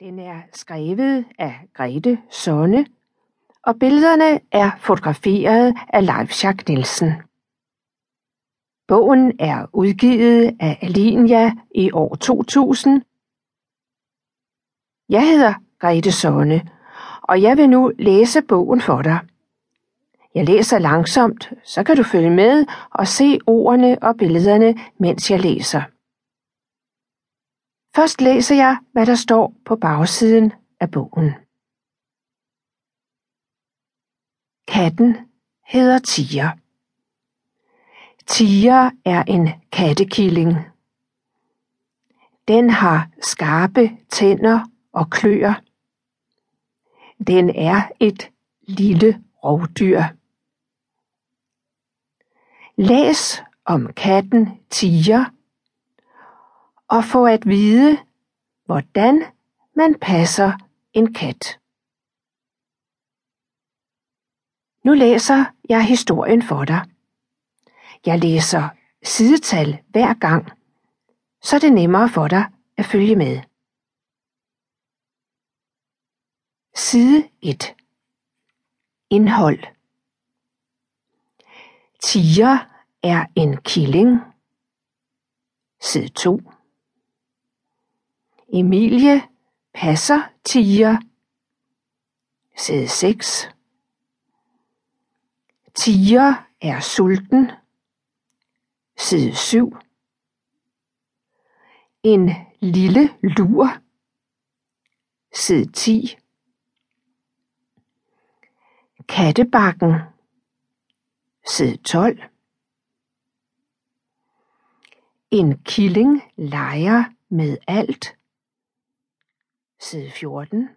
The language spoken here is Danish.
Den er skrevet af Grete Sonne, og billederne er fotograferet af Leif Schack Nielsen. Bogen er udgivet af Alinia i år 2000. Jeg hedder Grete Sonne, og jeg vil nu læse bogen for dig. Jeg læser langsomt, så kan du følge med og se ordene og billederne, mens jeg læser. Først læser jeg, hvad der står på bagsiden af bogen. Katten hedder Tiger. Tiger er en kattekilling. Den har skarpe tænder og kløer. Den er et lille rovdyr. Læs om katten Tiger og få at vide, hvordan man passer en kat. Nu læser jeg historien for dig. Jeg læser sidetal hver gang, så det er nemmere for dig at følge med. Side 1 Indhold Tiger er en killing. Side 2 Emilie passer tiger. Side 6. Tiger er sulten. Side 7. En lille lur. Side 10. Kattebakken. Side 12. En killing leger med alt side 14